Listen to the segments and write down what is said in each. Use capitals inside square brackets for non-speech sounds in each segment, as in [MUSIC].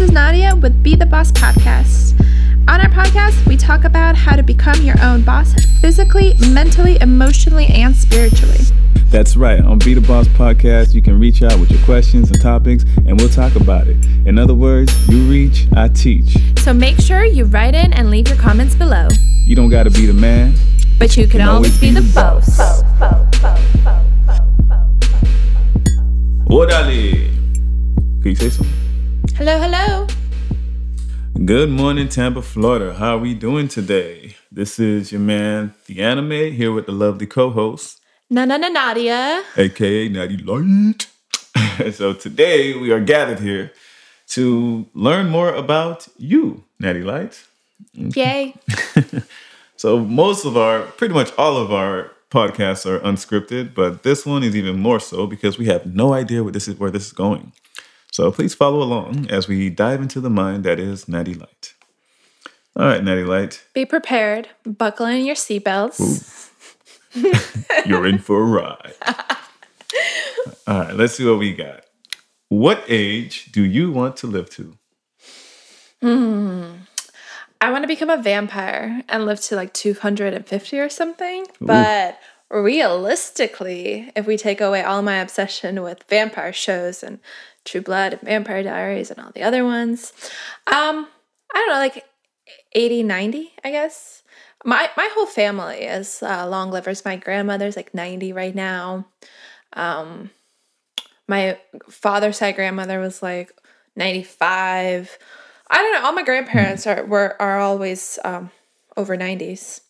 This is Nadia with Be the Boss podcast. On our podcast, we talk about how to become your own boss physically, mentally, emotionally, and spiritually. That's right. On Be the Boss podcast, you can reach out with your questions and topics, and we'll talk about it. In other words, you reach, I teach. So make sure you write in and leave your comments below. You don't got to be the man, but you can always be the boss. Orale. Can you say something? Hello, hello. Good morning, Tampa, Florida. How are we doing today? This is your man, the anime, here with the lovely co-host, Na na na Nadia, aka Natty Light. [LAUGHS] so today we are gathered here to learn more about you, Natty Light. Yay! [LAUGHS] so most of our, pretty much all of our podcasts are unscripted, but this one is even more so because we have no idea what this is where this is going. So please follow along as we dive into the mind that is Natty Light. All right, Natty Light. Be prepared. Buckle in your seatbelts. [LAUGHS] You're in for a ride. [LAUGHS] All right, let's see what we got. What age do you want to live to? Hmm. I want to become a vampire and live to like 250 or something. Ooh. Realistically, if we take away all my obsession with vampire shows and True Blood and Vampire Diaries and all the other ones, um, I don't know, like 80, 90, I guess. My my whole family is uh, long livers. My grandmother's like 90 right now. Um, my father's side grandmother was like 95. I don't know. All my grandparents are were are always um, over 90s.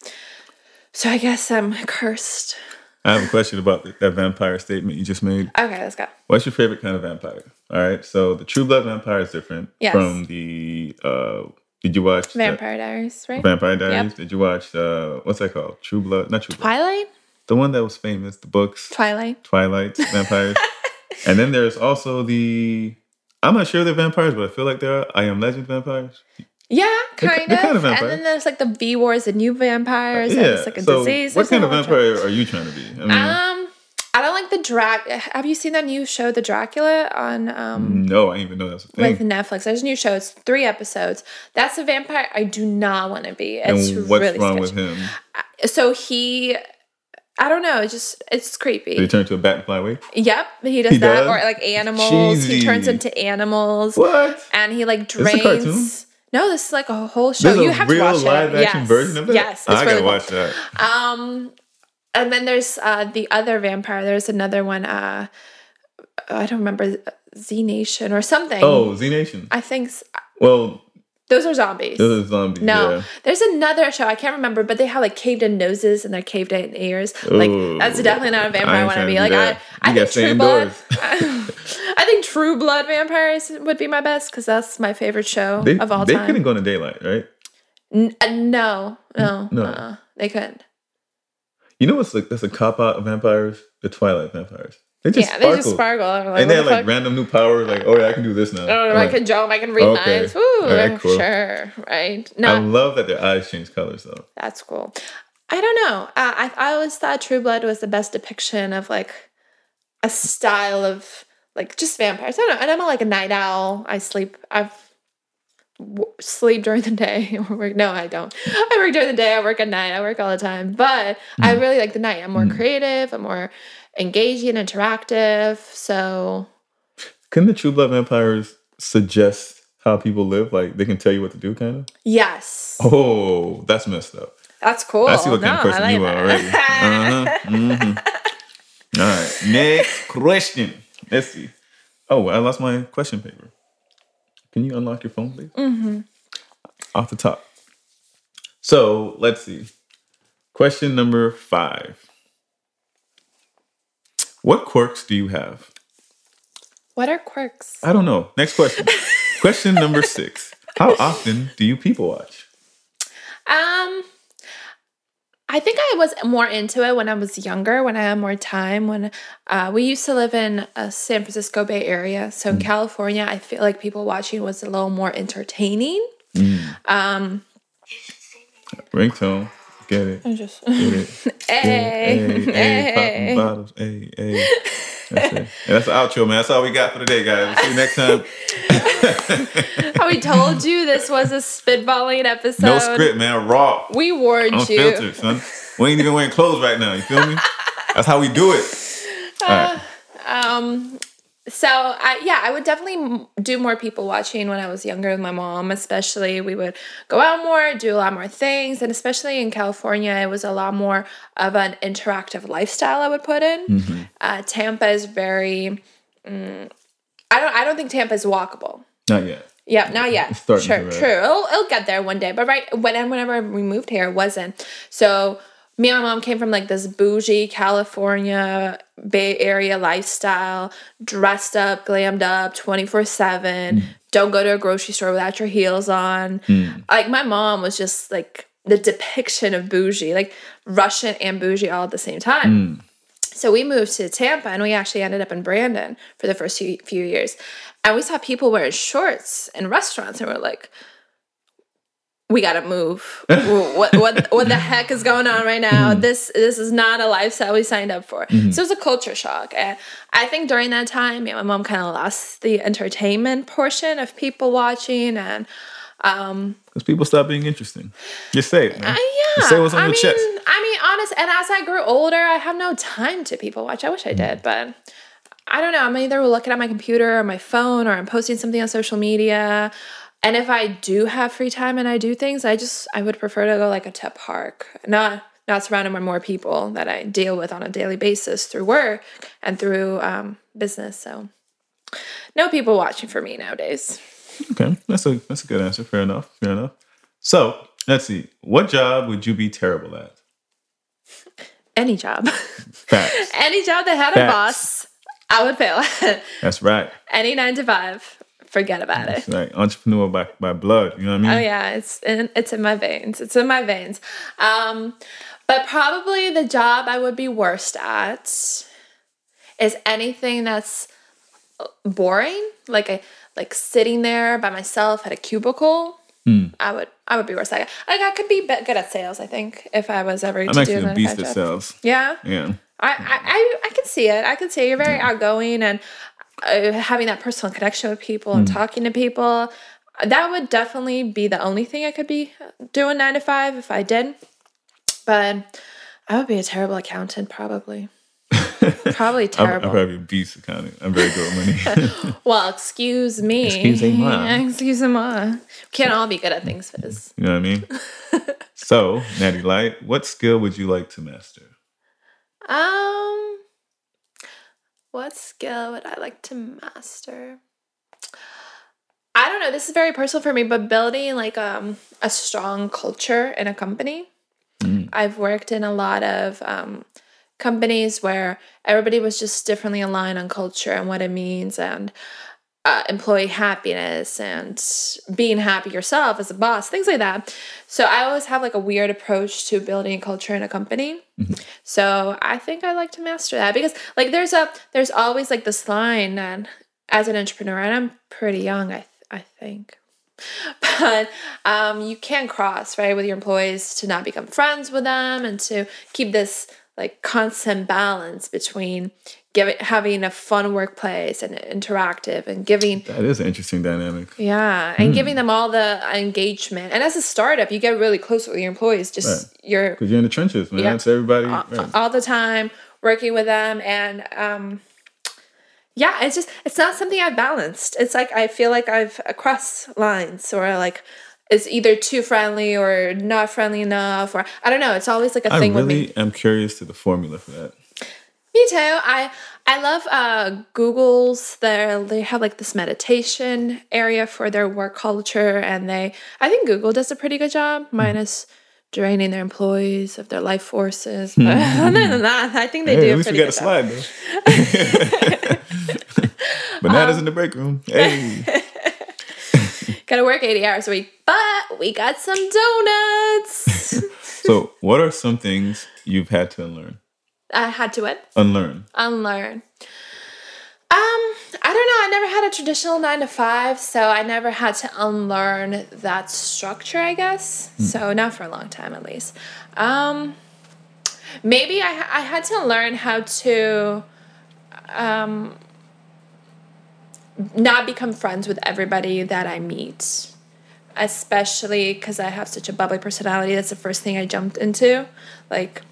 So I guess I'm cursed. I have a question about that vampire statement you just made. Okay, let's go. What's your favorite kind of vampire? All right, so the True Blood vampire is different yes. from the. Uh, did you watch Vampire the, Diaries? Right. Vampire Diaries. Yep. Did you watch uh, what's that called? True Blood, not True Blood. Twilight. The one that was famous, the books. Twilight. Twilight vampires. [LAUGHS] and then there's also the. I'm not sure they're vampires, but I feel like they are. I Am Legend vampires. Yeah, kind, of. kind of vampire. And then there's like the V Wars, the new vampires. Yeah. it's like a so disease. What kind of vampire are you trying to be? I mean, um, I don't like the drag. Have you seen that new show, The Dracula, on? um No, I didn't even know that's a thing. With Netflix, there's a new show. It's three episodes. That's a vampire I do not want to be. It's and what's really wrong sketchy. with him? So he I don't know. It's just it's creepy. Did he turn into a bat and fly away? Yep, he does he that. Does? Or like animals. Cheesy. He turns into animals. What? And he like drains. No, this is like a whole show. There's you have to watch live it. action yes. version of it. Yes, I gotta watch that. Um, and then there's uh the other vampire. There's another one. Uh, I don't remember Z Nation or something. Oh, Z Nation. I think. Well, those are zombies. Those are zombies. No, yeah. there's another show I can't remember, but they have like caved in noses and they're caved in ears. Like that's definitely not a vampire I, I want to be. Like I, I think True Blood. [LAUGHS] I think True Blood vampires would be my best because that's my favorite show they, of all they time. They couldn't go into daylight, right? N- uh, no, no, no. Uh-uh. They couldn't. You know what's like? That's a cop out of vampires. The Twilight vampires. They just yeah, sparkle. they just sparkle. Like, and they have like random new powers. Like, oh yeah, I can do this now. Oh, I can jump. I can read okay. minds. Ooh, right, cool. sure, right. No, I love that their eyes change colors though. That's cool. I don't know. Uh, I I always thought True Blood was the best depiction of like a style of like just vampires. I don't know. And I'm like a night owl. I sleep. I've w- sleep during the day. [LAUGHS] no, I don't. I work during the day. I work at night. I work all the time. But mm. I really like the night. I'm more mm. creative. I'm more engaging, and interactive. So, can the True Blood vampires suggest how people live? Like they can tell you what to do, kind of. Yes. Oh, that's messed up. That's cool. I see what kind of person like you that. are already. uh-huh. mm-hmm. All right, next question. Let's see. Oh, I lost my question paper. Can you unlock your phone, please? Mm-hmm. Off the top. So let's see. Question number five. What quirks do you have? What are quirks? I don't know. Next question. [LAUGHS] question number six. How often do you people watch? Um, I think I was more into it when I was younger, when I had more time. When uh, we used to live in a San Francisco Bay Area, so in mm. California, I feel like people watching was a little more entertaining. Mm. Um, Ringtone. Get it. I'm just. Get it. [LAUGHS] hey. Hey, hey, hey, popping bottles. Hey, hey. That's it. And that's the outro, man. That's all we got for today, guys. We'll see you next time. [LAUGHS] We told you this was a spitballing episode. No script, man. Raw. We warned Unfiltered, you. son. We ain't even wearing clothes right now. You feel me? That's how we do it. All right. Um, so I yeah, I would definitely do more people watching when I was younger with my mom, especially. We would go out more, do a lot more things, and especially in California, it was a lot more of an interactive lifestyle I would put in. Uh, Tampa is very. mm, I don't. I don't think Tampa is walkable. Not yet. Yeah, not yet. Sure, true. It'll, it'll get there one day. But right when whenever we moved here, it wasn't. So me and my mom came from like this bougie California Bay Area lifestyle, dressed up, glammed up, twenty four seven. Mm. Don't go to a grocery store without your heels on. Mm. Like my mom was just like the depiction of bougie, like Russian and bougie all at the same time. Mm. So we moved to Tampa and we actually ended up in Brandon for the first few, few years. And we saw people wearing shorts in restaurants and we're like, we gotta move. what, what what the heck is going on right now? This this is not a lifestyle we signed up for. So it was a culture shock. And I think during that time, me and my mom kind of lost the entertainment portion of people watching and um Because people stop being interesting. Just say it, man. uh, yeah. Say what's on I your mean, chest. I mean, honest. And as I grew older, I have no time to people watch. I wish I Mm. did, but I don't know. I'm either looking at my computer or my phone, or I'm posting something on social media. And if I do have free time and I do things, I just I would prefer to go like a to park, not not surrounded by more people that I deal with on a daily basis through work and through um, business. So, no people watching for me nowadays. Okay, that's a that's a good answer. Fair enough. Fair enough. So let's see. What job would you be terrible at? Any job, [LAUGHS] Facts. any job that had a boss, I would fail at. That's right. any nine to five, forget about it. Like. Entrepreneur by, by blood. You know what I mean? Oh yeah, it's in, it's in my veins. It's in my veins. Um, but probably the job I would be worst at is anything that's boring, like a like sitting there by myself at a cubicle. Hmm. I would I would be worst at. Like I could be good at sales. I think if I was ever I'm to actually a a beast at sales. Yeah. Yeah. I, I, I, I can see it. I can see it. You're very outgoing and uh, having that personal connection with people and talking to people. That would definitely be the only thing I could be doing nine to five if I did. But I would be a terrible accountant, probably. [LAUGHS] Probably I'm, terrible. I'm probably a beast accountant. I'm very good with money. [LAUGHS] well, excuse me. Excusez-moi. [LAUGHS] Excuse-moi. Can't all be good at things, Fizz. you know what I mean? so, Natty Light, what skill would you like to master? Um, what skill would I like to master? I don't know. This is very personal for me, but building like um a strong culture in a company. I've worked in a lot of um, companies where everybody was just differently aligned on culture and what it means and uh, employee happiness and being happy yourself as a boss, things like that. So I always have like a weird approach to building a culture in a company. So I think I like to master that because like there's a there's always like this line and as an entrepreneur and I'm pretty young I th- I think [LAUGHS] but um, you can cross right with your employees to not become friends with them and to keep this like constant balance between giving having a fun workplace and interactive and giving That is an interesting dynamic. yeah and giving them all the engagement and as a startup you get really close with your employees just you're Because you're in the trenches, man. Yeah. It's everybody. right. all the time working with them and um yeah it's just it's not something i've balanced it's like i feel like i've crossed lines or like it's either too friendly or not friendly enough or i don't know it's always like a I thing with me really am curious to the formula for that. me too i i love uh google's their they have like this meditation area for their work culture and they i think google does a pretty good job hmm. minus draining their employees of their life forces hmm. but [LAUGHS] other than that i think they Hey, do at a least we pretty got a good job slide, though. [LAUGHS] Bananas in [LAUGHS] um, the break room. Hey. Gotta work 80 hours a week, but we got some donuts. [LAUGHS] so, what are some things you've had to unlearn? I had to what? Unlearn. Unlearn. Um, I don't know. I never had a traditional nine to five, so I never had to unlearn that structure, I guess. So, not for a long time at least. Um, maybe I, I had to learn how to um, not become friends with everybody that I meet, especially because I have such a bubbly personality. That's the first thing I jumped into. Like,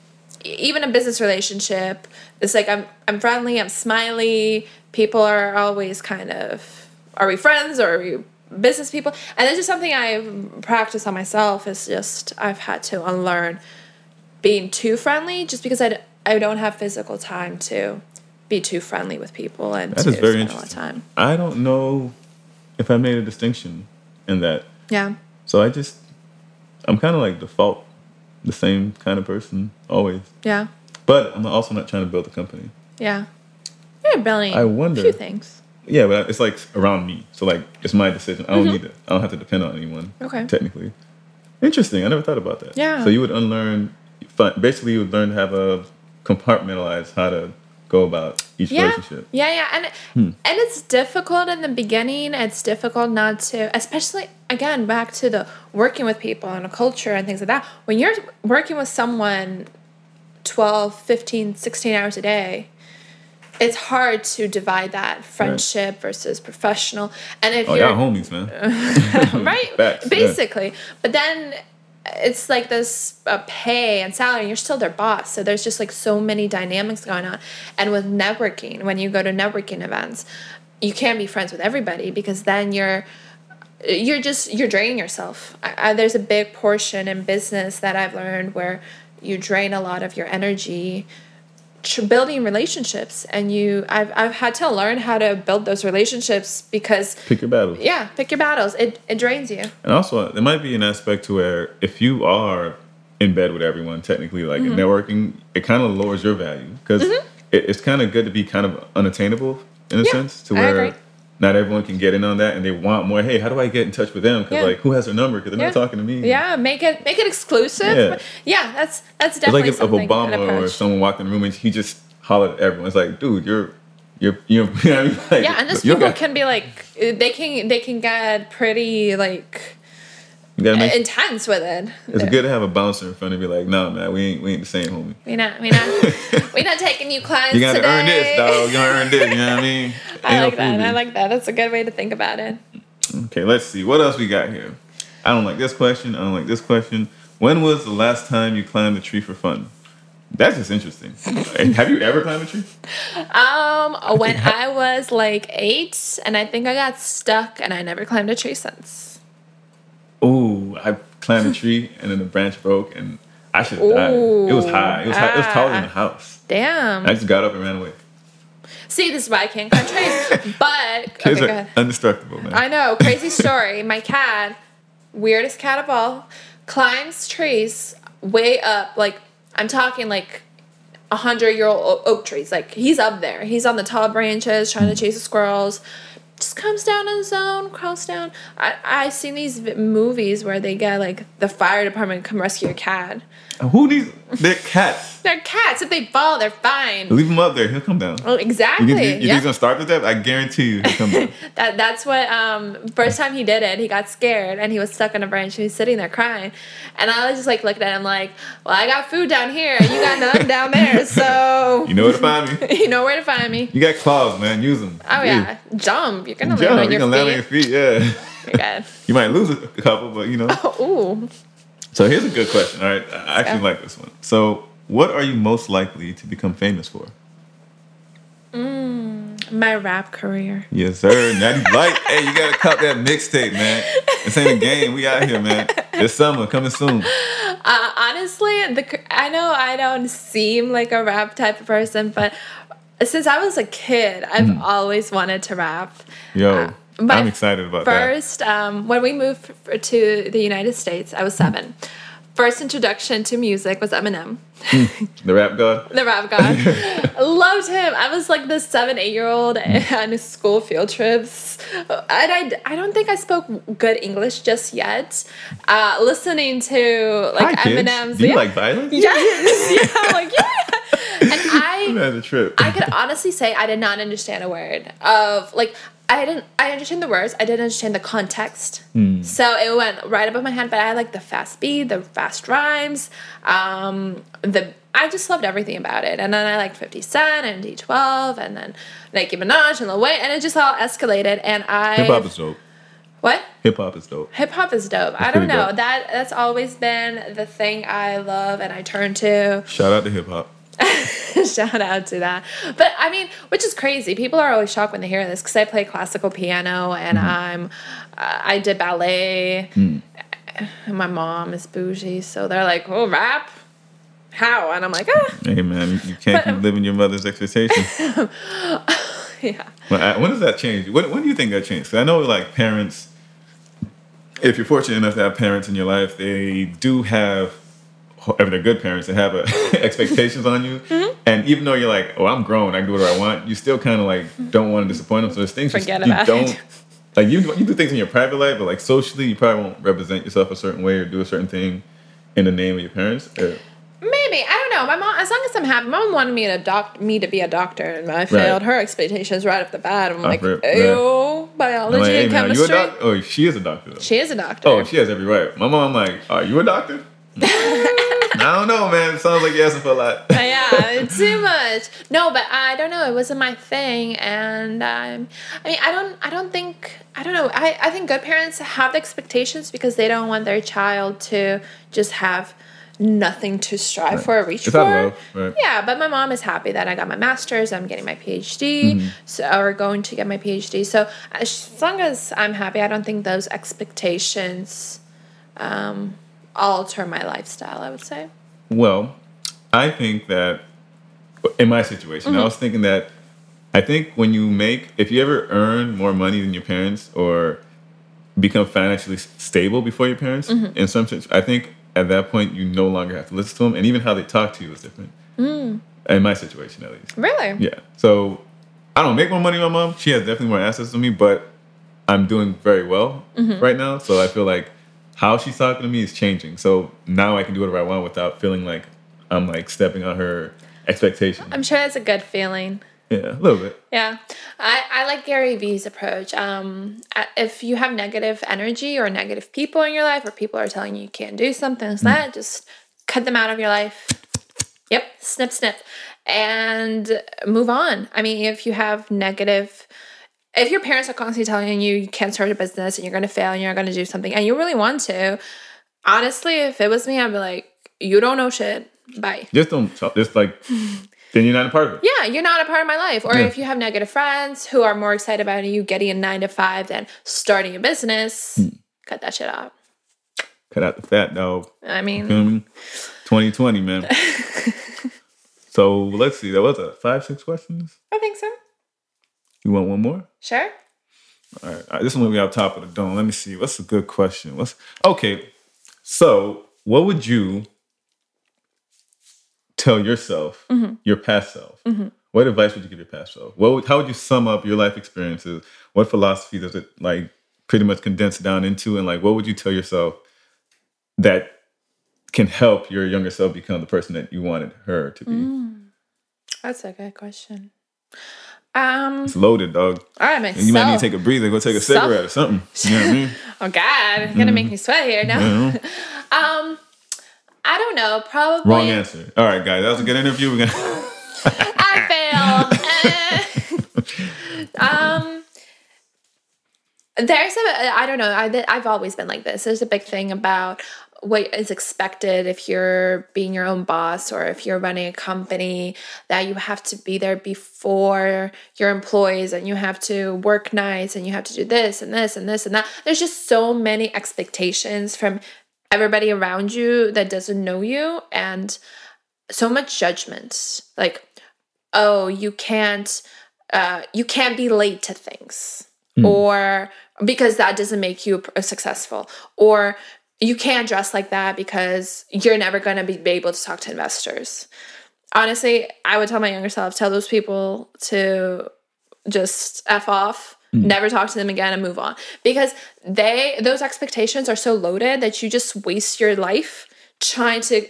even a business relationship, it's like I'm I'm friendly, I'm smiley. People are always kind of, are we friends or are we business people? And it's just something I practice on myself. Is just I've had to unlearn being too friendly, just because I don't have physical time to be too friendly with people and That to is very spend a lot of interesting. time. I don't know if I made a distinction in that. Yeah. So I just, I'm kind of like default, the same kind of person always. Yeah. But I'm also not trying to build a company. Yeah. You're building I wonder- a few things. Yeah, but it's like around me. So like it's my decision. I don't need it. I don't have to depend on anyone. Mm-hmm. Okay. Technically, interesting. I never thought about that. Yeah. So you would unlearn. Basically, you would learn to have a compartmentalize how to go about each Yeah. relationship. Yeah, yeah. And Hmm. and it's difficult in the beginning. It's difficult not to especially again back to the working with people and a culture and things like that. When you're working with someone 12, 15, 16 hours a day, it's hard to divide that friendship versus professional. And if Oh, you're y'all homies, man. [LAUGHS] [LAUGHS] right Facts, yeah. basically but then it's like this uh, pay and salary and you're still their boss. So there's just like so many dynamics going on. And with networking when you go to networking events you can't be friends with everybody because then you're you're just you're draining yourself. I, I, there's a big portion in business that i've learned where you drain a lot of your energy tr- building relationships and you I've, I've had to learn how to build those relationships because Pick your battles. yeah, pick your battles. It it drains you. And also, there might be an aspect to where if you are in bed with everyone, technically, like Mm-hmm. in networking, it kind of lowers your value because it, it's kind of good to be kind of unattainable in a Yeah, sense to where. Not everyone can get in on that and they want more. Hey, how do I get in touch with them? Because Yeah. like, who has their number? Because they're not talking to me. Yeah, make it make it exclusive. Yeah. Yeah, that's that's It's definitely like if, if. Obama or someone walked in the room and he just hollered at everyone. It's like, dude, you're, you're, you're, [LAUGHS] you know what I mean? Like, yeah, and just people got- can be like they can they can get pretty like you gotta make, intense with it. it's good to have a bouncer in front of you. Like, no, man, we ain't, we ain't the same, homie. We not we not [LAUGHS] we not taking new clients You gotta today. earn this, dog. You gotta earn this. You know what I mean? [LAUGHS] I Ain't no like that. I like that. That's a good way to think about it. Okay, let's see. What else we got here? I don't like this question. I don't like this question. When was the last time you climbed a tree for fun? That's just interesting. [LAUGHS] Have you ever climbed a tree? Um, when I was like eight, and I think I got stuck, and I never climbed a tree since. Ooh, I climbed a tree and then the branch broke and I should have died. It was high. It was high. It was taller than the ah. house. Damn. I just got up and ran away. See, this is why I can't climb trees. [LAUGHS] But Kids okay, are indestructible, man. I know, crazy story. My cat, weirdest cat of all, climbs trees way up. Like I'm talking like a hundred year old oak trees. Like he's up there. He's on the tall branches trying to chase the squirrels. Just comes down on his own, crawls down. I I've seen these v- movies where they get like the fire department come rescue a cat. Who needs they're cats? They're cats. If they fall, they're fine. Leave him up there. He'll come down. Oh, You exactly. think, you think yeah. he's gonna start with that? I guarantee you he'll come down. [LAUGHS] That that's what um first time he did it, he got scared and he was stuck in a branch. He was sitting there crying, and I was just like looking at him like, "Well, I got food down here, you got none [LAUGHS] down there, so You know where to find me. [LAUGHS] you know where to find me." You got claws, man. Use them. Oh yeah, jump! You're gonna Jump. land on your You your can land on your feet. feet. Yeah. You might lose a couple, but you know. Ooh, So here's a good question. All right, I actually Yeah. like this one. So, what are you most likely to become famous for? my rap career. Yes, sir. Natty Light. [LAUGHS] hey, you gotta cut that mixtape, man. This ain't a game. We out here, man. This summer coming soon. Uh, honestly, the I know I don't seem like a rap type of person, but since I was a kid, I've Hmm. always wanted to rap. Yo, Uh, I'm excited about that. First, um, when we moved to the United States, I was seven. First introduction to music was Eminem, The rap god. [LAUGHS] the rap god. [LAUGHS] Loved him. I was like this seven, eight year old on school field trips. And I, I don't think I spoke good English just yet. Uh, listening to like Hi, kids. Eminem's. Do you yeah. like violence? Yes, [LAUGHS] yeah, I'm like yeah. And [LAUGHS] I That's a trip. I could honestly say I did not understand a word of like I didn't I understand the words, I didn't understand the context. So it went right above my head, but I like the fast beat, the fast rhymes, um, the I just loved everything about it. And then I liked 50 Cent and D12 and then Nicki Minaj and Lil Wayne. And it just all escalated. And I. Hip hop is dope. What? Hip hop is dope. Hip hop is dope. I don't know. dope. That That's always been the thing I love and I turn to. Shout out to hip hop. [LAUGHS] Shout out to that. But I mean, which is crazy. People are always shocked when they hear this because I play classical piano and I'm, uh, I did ballet. And my mom is bougie, so they're like, "Oh, rap? How?" And I'm like, "Ah, Hey man, you can't keep living your mother's expectations. [LAUGHS] yeah." When, does that change? When, when do you think that changed? I know like parents, if you're fortunate enough to have parents in your life, they do have, if they're good parents, they have a, [LAUGHS] expectations on you. Mm-hmm. And even though you're like, oh, I'm grown, I can do whatever I want, you still kind of like don't want to disappoint them. So there's things you- Forget you, about don't. it. Like you, you do things in your private life, but like socially, you probably won't represent yourself a certain way or do a certain thing in the name of your parents. Uh, Maybe I don't know. My mom, as long as I'm happy, my mom wanted me to doc- me to be a doctor, and I failed her expectations right off the bat. I'm like, rip, I'm biology like, hey, and man, are you a chemistry. Oh, she is a doctor. Though. She is a doctor. Oh, she has every right. My mom, like, are you a doctor? [LAUGHS] [LAUGHS] I don't know, man. It sounds like you're asking for a lot. [LAUGHS] yeah, too much. No, but I don't know. It wasn't my thing, and um, I mean, I don't, I don't think, I don't know. I, I think good parents have the expectations because they don't want their child to just have nothing to strive for or reach It's for. out of love, right? Yeah, but my mom is happy that I got my master's. I'm getting my PhD, Mm-hmm. so or going to get my PhD. So as long as I'm happy, I don't think those expectations um, alter my lifestyle. I would say. Well, I think that in my situation, Mm-hmm. I was thinking that I think when you make, if you ever earn more money than your parents or become financially stable before your parents, Mm-hmm. in some sense, I think at that point you no longer have to listen to them, and even how they talk to you is different. Mm. In my situation, at least. Really? Yeah. So I don't make more money than my mom. She has definitely more assets than me, but I'm doing very well Mm-hmm. right now. So I feel like how she's talking to me is changing. So now I can do whatever I want without feeling like I'm like stepping on her expectations. I'm sure that's a good feeling. yeah, a little bit. Yeah, I, I like Gary Vee's approach. Um, if you have negative energy or negative people in your life, or people are telling you you can't do something, like that, just cut them out of your life. Yep, snip, snip, and move on. I mean, if you have negative, if your parents are constantly telling you you can't start a business and you're going to fail and you're going to do something, and you really want to, honestly, if it was me, I'd be like, you don't know shit. Bye. Just don't talk. Just like [LAUGHS] then you're not a part of it. Yeah, you're not a part of my life. Or Yeah. if you have negative friends who are more excited about you getting a nine to five than starting a business, Hmm. cut that shit out. Cut out the fat dog. I mean, Feel me? 2020, man. [LAUGHS] so let's see. That was a five, six questions. I think so. You want one more? Sure. All right, all right, this one will be top of the dome. Let me see. What's a good question? What's okay? So, what would you tell yourself, Mm-hmm. your past self? What advice would you give your past self? What would, how would you sum up your life experiences? What philosophy does it like pretty much condense down into? And like, what would you tell yourself that can help your younger self become the person that you wanted her to be? Mm. That's a good question. Um, It's loaded, dog. all right, myself. You might need to take a breather, go take a cigarette or something. You know what I mean? [LAUGHS] oh God, it's gonna make me sweat here. No. [LAUGHS] Um, I don't know. Probably. Wrong answer. All right, guys, that was a good interview. We're gonna. [LAUGHS] I failed. um, there's a I don't know. I I've always been like this. There's a big thing about what is expected if you're being your own boss or if you're running a company that you have to be there before your employees and you have to work nights and you have to do this and this and this and that. There's just so many expectations from everybody around you that doesn't know you and so much judgment. Like oh you can't uh, you can't be late to things or because that doesn't make you successful or you can't dress like that because you're never going to be able to talk to investors honestly i would tell my younger self tell those people to just f off mm. never talk to them again and move on because they those expectations are so loaded that you just waste your life trying to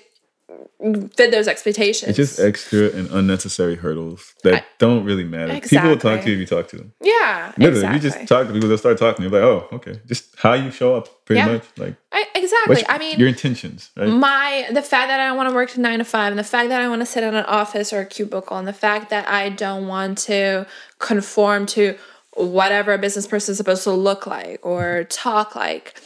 fit those expectations It's just extra and unnecessary hurdles that I- don't really matter. People will talk to you if you talk to them. yeah Literally, exactly. you just talk to people, they'll start talking to you. Like, oh, okay, just how you show up, pretty Yeah. much. Like, I, exactly. Which- I mean, your intentions, right? my the fact that I don't want to work to nine to five, and the fact that I want to sit in an office or a cubicle, and the fact that I don't want to conform to whatever a business person is supposed to look like or mm-hmm. talk like.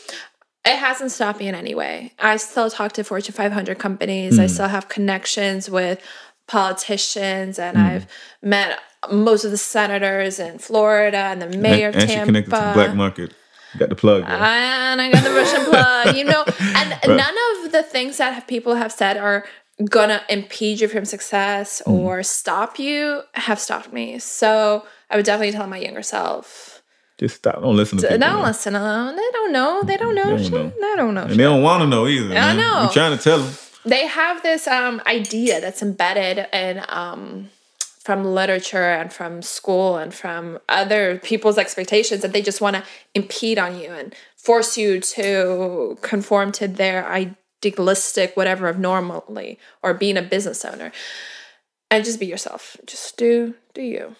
It hasn't stopped me in any way. I still talk to Fortune 500 companies. I mm. still have connections with politicians, and mm. I've met most of the senators in Florida and the mayor and, of and she Tampa. connected to the black market. Got the plug. And I got the Russian plug, you know. [LAUGHS] And none of the things that have- people have said are gonna impede you from success Mm. or stop you have stopped me. So I would definitely tell my younger self, Just stop. Don't listen to people. don't man. listen alone. They don't know. They don't know. They don't know. They don't know. And they don't want to know either. I know. You're trying to tell them. they have this um, idea that's embedded in um, from literature and from school and from other people's expectations that they just want to impede on you and force you to conform to their idealistic whatever of normally or being a business owner and just be yourself just do do you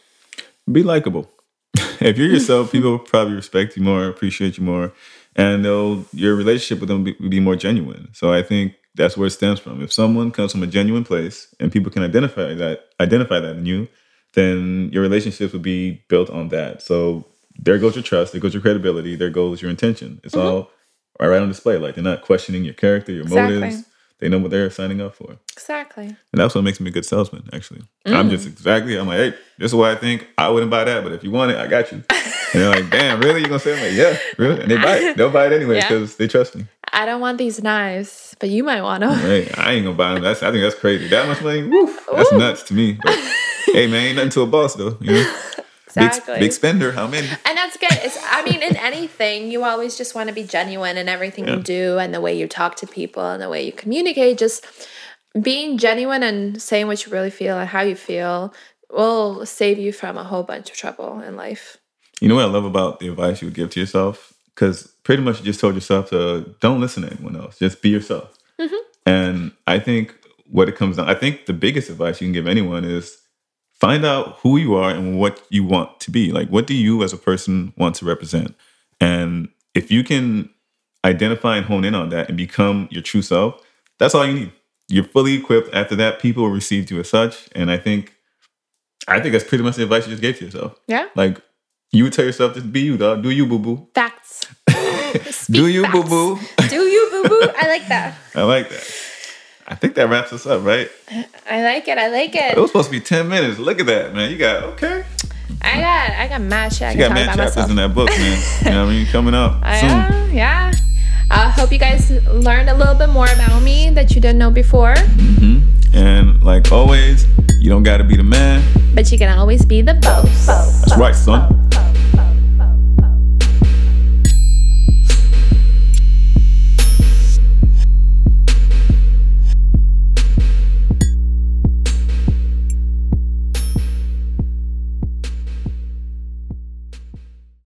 Be likable. [LAUGHS] if you're yourself, people will probably respect you more, appreciate you more, and they'll your relationship with them will be, be more genuine. So I think that's where it stems from. If someone comes from a genuine place and people can identify that identify that in you, then your relationships would be built on that. So there goes your trust, there goes your credibility, there goes your intention. It's mm-hmm. all right, right on display. Like they're not questioning your character, your Exactly. motives. They know what they're signing up for. exactly And that's what makes me a good salesman, actually. I'm just mm. exactly, I'm like, hey, this is what I think. I wouldn't buy that, but if you want it, I got you. [LAUGHS] And they're like, damn, really? You're going to say? I'm like, yeah, really? And they buy it. They'll buy it anyway Yeah. because they trust me. i don't want these knives but you might want them Hey, I ain't going to buy them. That's, I think that's crazy. That much money? Woo, that's Ooh. nuts to me. But, hey, man, ain't nothing to a boss, though. You know? [LAUGHS] Exactly. Big, big spender. How many? And that's good. It's, I mean, in anything, you always just want to be genuine in everything Yeah. you do and the way you talk to people and the way you communicate. Just being genuine and saying what you really feel and how you feel will save you from a whole bunch of trouble in life. You know what I love about the advice you would give to yourself? Because pretty much you just told yourself to don't listen to anyone else. Just be yourself. Mm-hmm. And I think what it comes down, I think the biggest advice you can give anyone is find out who you are and what you want to be. Like, what do you as a person want to represent? And if you can identify and hone in on that and become your true self, that's all you need. You're fully equipped. After that, people will receive you as such. And I think, I think that's pretty much the advice you just gave to yourself. Yeah. Like you tell yourself, just be you, dog. Do you, boo boo. Facts. [LAUGHS] Do you, boo boo. Do you, boo boo? I like that. [LAUGHS] I like that. I think that wraps us up, right? I like it. I like It it. was supposed to be ten minutes. Look at that, man. You got okay. I got I got mad shit I got mad chapters myself. in that book, man. you [LAUGHS] know what I mean? Coming up soon. Yeah, yeah. I hope you guys learned a little bit more about me that you didn't know before, mm-hmm. And like always, you don't got to be the man. but you can always be the boss. That's right, son.